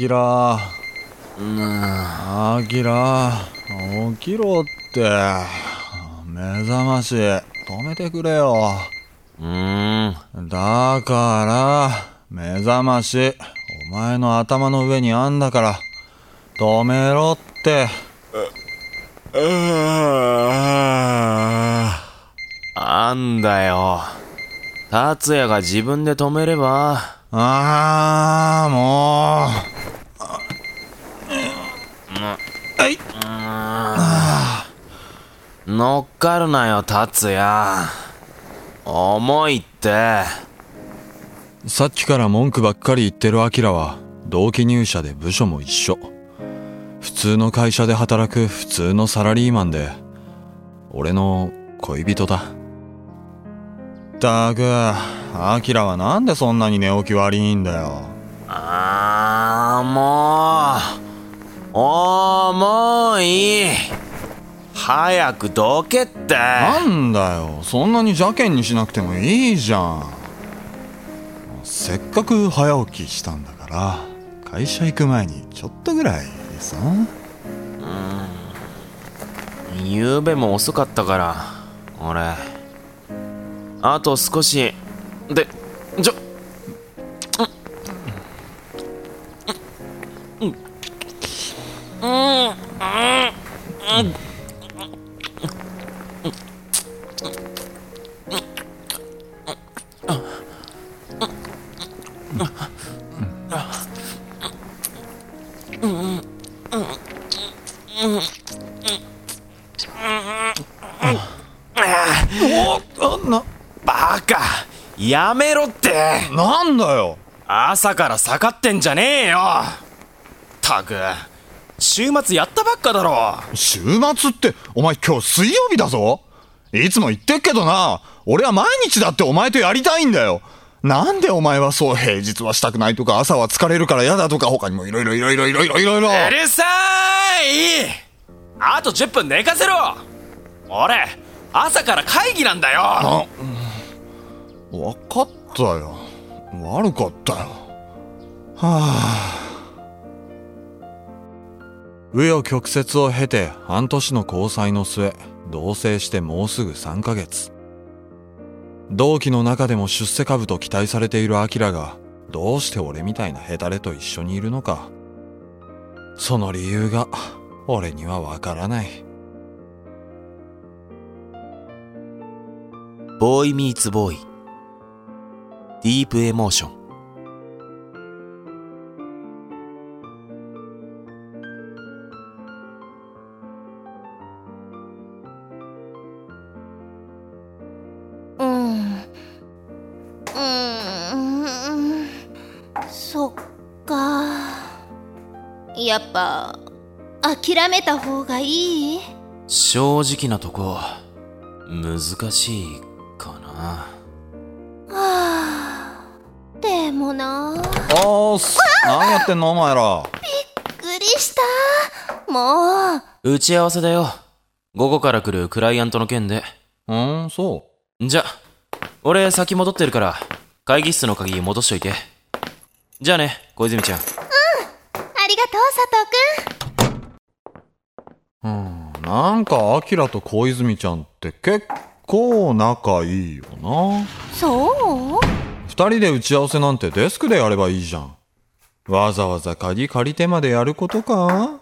キラうんアキラ起きろって。目覚まし。止めてくれよ。うーん。だから目覚まし。お前の頭の上にあんだから。止めろって。あんだよ。達也が自分で止めれば。ああもうはい乗っかるなよ達也。重いって。さっきから文句ばっかり言ってるアキラは同期入社で部署も一緒。普通の会社で働く普通のサラリーマンで。俺の恋人だ。ったくアキラはなんでそんなに寝起き悪いんだよ。あーもうおーもうい。い早くどけって。なんだよ。そんなに邪険にしなくてもいいじゃん。せっかく早起きしたんだから会社行く前にちょっとぐらいさゆうべも遅かったから俺。あと少し。でちょやめろってなん。だよ朝から下がってん。じゃねえよったく週末やったばっかだろ。週末ってお前今日水曜日だぞ。いつも言ってっけどな。俺は毎日だってお前とやりたいんだよ。なんでお前はそう平日はしたくないとか朝は疲れるから嫌だとか他にもいろいろいろいろいろいろいろ。いろうるさーい！あと10分寝かせろ。俺朝から会議なんだよ。あ分かったよ。悪かったよ。はあ紆余曲折を経て半年の交際の末同棲してもうすぐ3ヶ月。同期の中でも出世株と期待されているアキラがどうして俺みたいなヘタレと一緒にいるのか。その理由が俺にはわからない。ボーイミーツボーイディープエモーションやっぱ、諦めた方がいい？正直なとこ難しいかな。はあ。でもな。びっおーす何やってんのお前ら。くりした。もう。打ち合わせだよ。午後から来るクライアントの件で。うんそじゃ俺先戻ってるから会議室の鍵戻しといて。じゃあね小泉ちゃん。ありがとう、佐藤くん。ううんなんかアキラと小泉ちゃんって結構仲いいよな。そう？二人で打ち合わせなんてデスクでやればいいじゃん。わざわざ鍵借りてまでやることか？もう、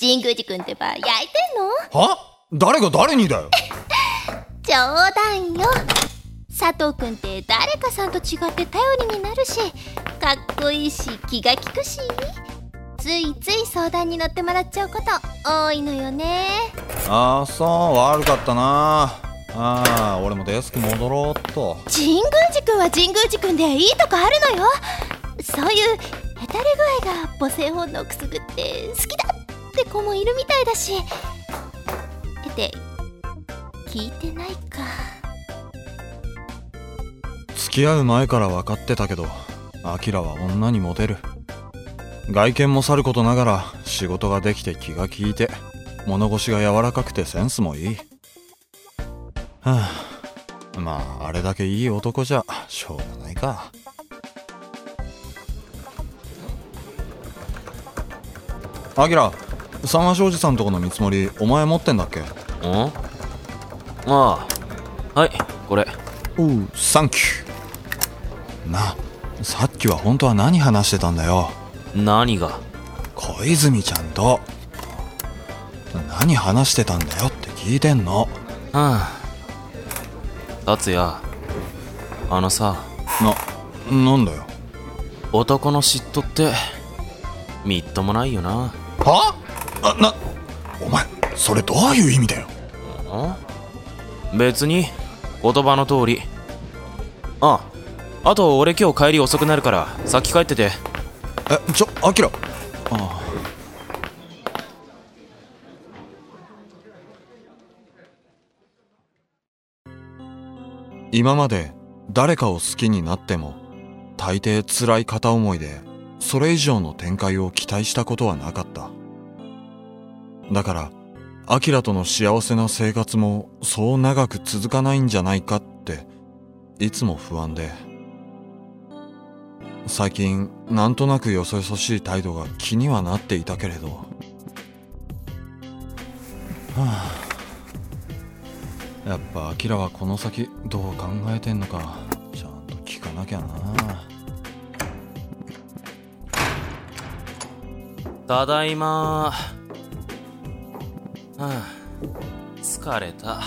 神宮寺くんってば焼いてんの？は？誰が誰にだよ。冗談よ。佐藤くんって誰かさんと違って頼りになるしかっこいいし気が利くし。ついつい相談に乗ってもらっちゃうこと多いのよね。ああそう悪かったな。ああ俺もデスク戻ろうっと。神宮寺くんは神宮寺くんでいいとこあるのよ。そういうヘタレ具合が母性本能くすぐって好きだって子もいるみたいだし。って聞いてないか。付き合う前から分かってたけどアキラは女にモテる。外見もさることながら仕事ができて気が利いて物腰が柔らかくてセンスもいい。はあまああれだけいい男じゃしょうがないか。アキラ三和商事さんとこの見積もりお前持ってんだっけ？んああ。はいこれ。おうサンキュー。な。あさっきは本当は何話してたんだよ。何が？小泉ちゃんと。何話してたんだよって聞いてんの。はあ。達也あのさ。ななんだよ。男の嫉妬ってみっともないよな。は？あなお前それどういう意味だよ。別に言葉の通り。ああと俺今日帰り遅くなるから先帰ってて。えちょアキラ。あ。今まで誰かを好きになっても大抵辛い片思いでそれ以上の展開を期待したことはなかった。だからアキラとの幸せな生活もそう長く続かないんじゃないかっていつも不安で最近なんとなくよそよそしい態度が気にはなっていたけれど。はあ。やっぱアキラはこの先どう考えてんのか。ちゃんと聞かなきゃな。ただいま。はあ。疲れた。あ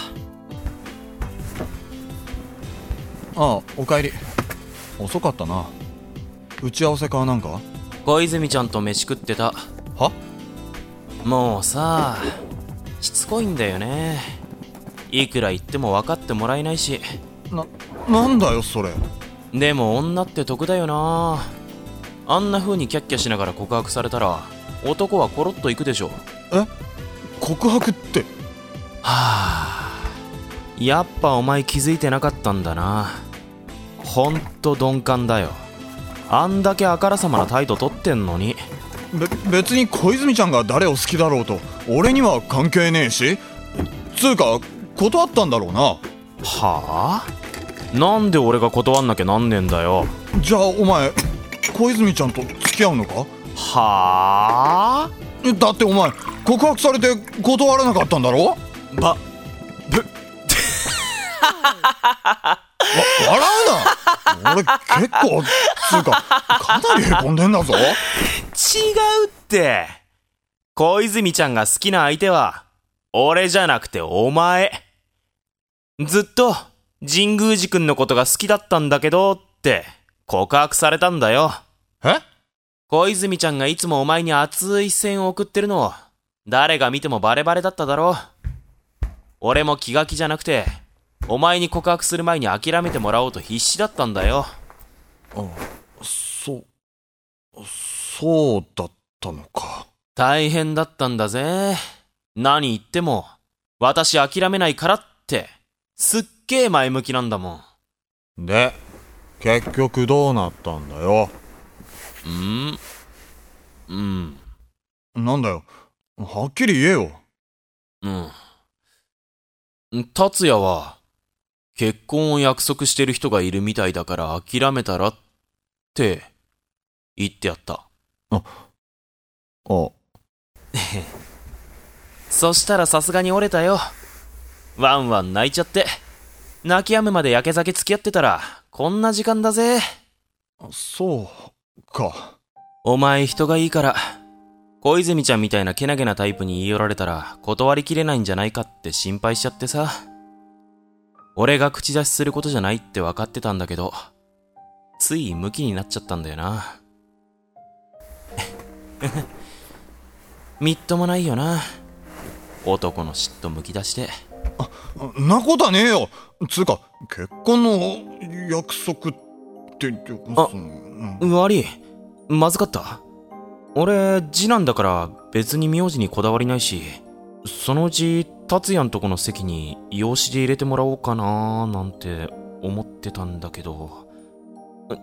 あおかえり。遅かったな打ち合わせかなんか？小泉ちゃんと飯食ってた。は？もうさしつこいんだよね。いくら言っても分かってもらえないし。ななんだよそれ。でも女って得だよな。あんな風にキャッキャしながら告白されたら男はコロッといくでしょ。え？告白って？はあ。やっぱお前気づいてなかったんだな。ほんと鈍感だよあんだけあからさまな態度取ってんのに。べ別に小泉ちゃんが誰を好きだろうと俺には関係ねえし。つうか断ったんだろうな。はあ？なんで俺が断んなきゃなんねえんだよ。じゃあお前小泉ちゃんと付き合うのか？はあ？だってお前告白されて断らなかったんだろ？ばわ 笑うな。俺結構つうかかなりへこんでんだぞ。違うって。小泉ちゃんが好きな相手は俺じゃなくてお前。ずっと神宮寺くんのことが好きだったんだけどって告白されたんだよ。え？小泉ちゃんがいつもお前に熱い視線を送ってるの誰が見てもバレバレだっただろ俺も気が気じゃなくてお前に告白する前に諦めてもらおうと必死だったんだよ。あそうそうだったのか。大変だったんだぜ。何言っても。私諦めないからって。すっげえ前向きなんだもん。で結局どうなったんだよ。うん？うん。なんだよ。はっきり言えよ。うん。達也は結婚を約束してる人がいるみたいだから諦めたらって言ってやった。あ。そしたらさすがに折れたよ。ワンワン泣いちゃって。泣き止むまでやけ酒付き合ってたらこんな時間だぜ。そうか。お前人がいいから小泉ちゃんみたいなけなげなタイプに言い寄られたら断りきれないんじゃないかって心配しちゃってさ俺が口出しすることじゃないって分かってたんだけどついムキになっちゃったんだよな。みっともないよな。男の嫉妬むき出して。んなことはねえよ。つうか結婚の約束ってあうん悪い。まずかった。俺次男だから別に名字にこだわりないしそのうち達也んとこの席に養子で入れてもらおうかななんて思ってたんだけど。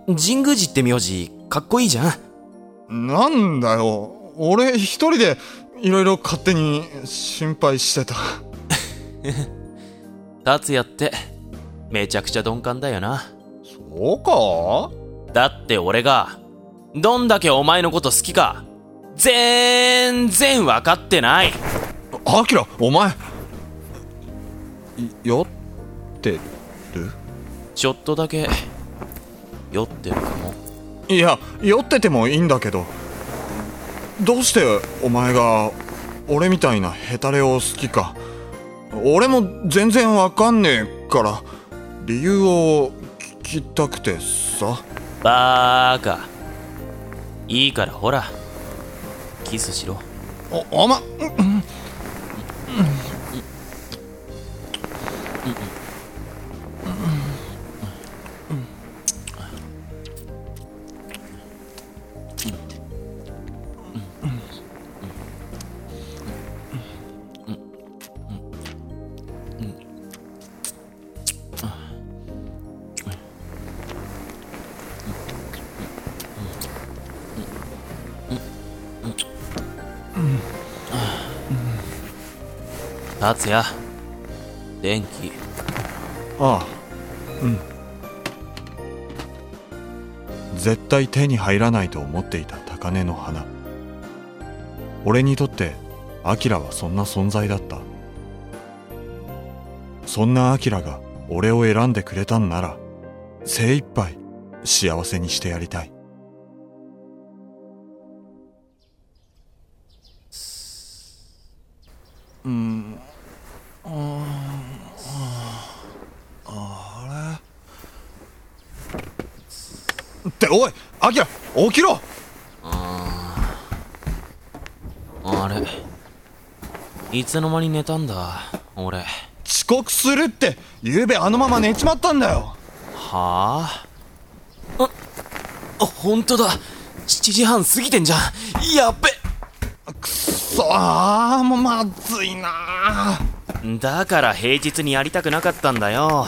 神宮寺って名字かっこいいじゃん。なんだよ。俺一人でいろいろ勝手に心配してた。達也ってめちゃくちゃ鈍感だよな。そうか？だって俺がどんだけお前のこと好きか全然分かってない。アキラお前酔ってる？ちょっとだけ酔ってるかも。いや酔っててもいいんだけど。どうしてお前が俺みたいなヘタレを好きか。俺も全然わかんねえから理由を聞きたくてさ。バーカ。いいからほらキスしろ。おおま、達也。電気。ああ。うん。絶対手に入らないと思っていた高嶺の花。俺にとってアキラはそんな存在だった。そんなアキラが俺を選んでくれたんなら精一杯幸せにしてやりたい。おいアキラ起きろ。あれ。いつの間に寝たんだ俺。遅刻するって昨べあのまま寝ちまったんだよ。はあ。ああ本当だ。7時半過ぎてんじゃん。やっべ。くそあーもうまずいなだから平日にやりたくなかったんだよ。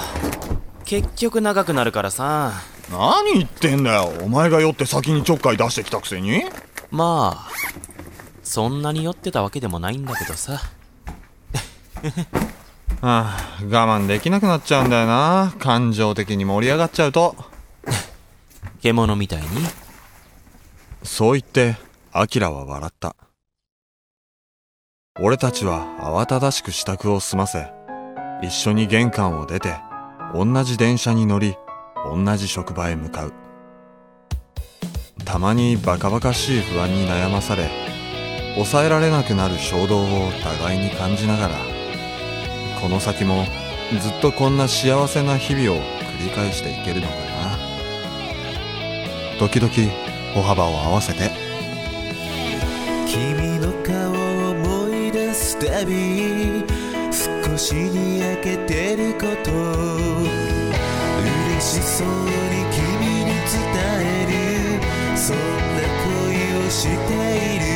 結局長くなるからさ何言ってんだよ。お前が酔って先にちょっかい出してきたくせに。まあそんなに酔ってたわけでもないんだけどさ。ああ我慢できなくなっちゃうんだよな。感情的に盛り上がっちゃうと。獣みたいに？そう言ってアキラは笑った。俺たちは慌ただしく支度を済ませ一緒に玄関を出て同じ電車に乗り同じ職場へ向かう。たまにバカバカしい不安に悩まされ抑えられなくなる衝動を互いに感じながらこの先もずっとこんな幸せな日々を繰り返していけるのかな。時々歩幅を合わせて。君の顔を思い出すたび少しにやけてることしている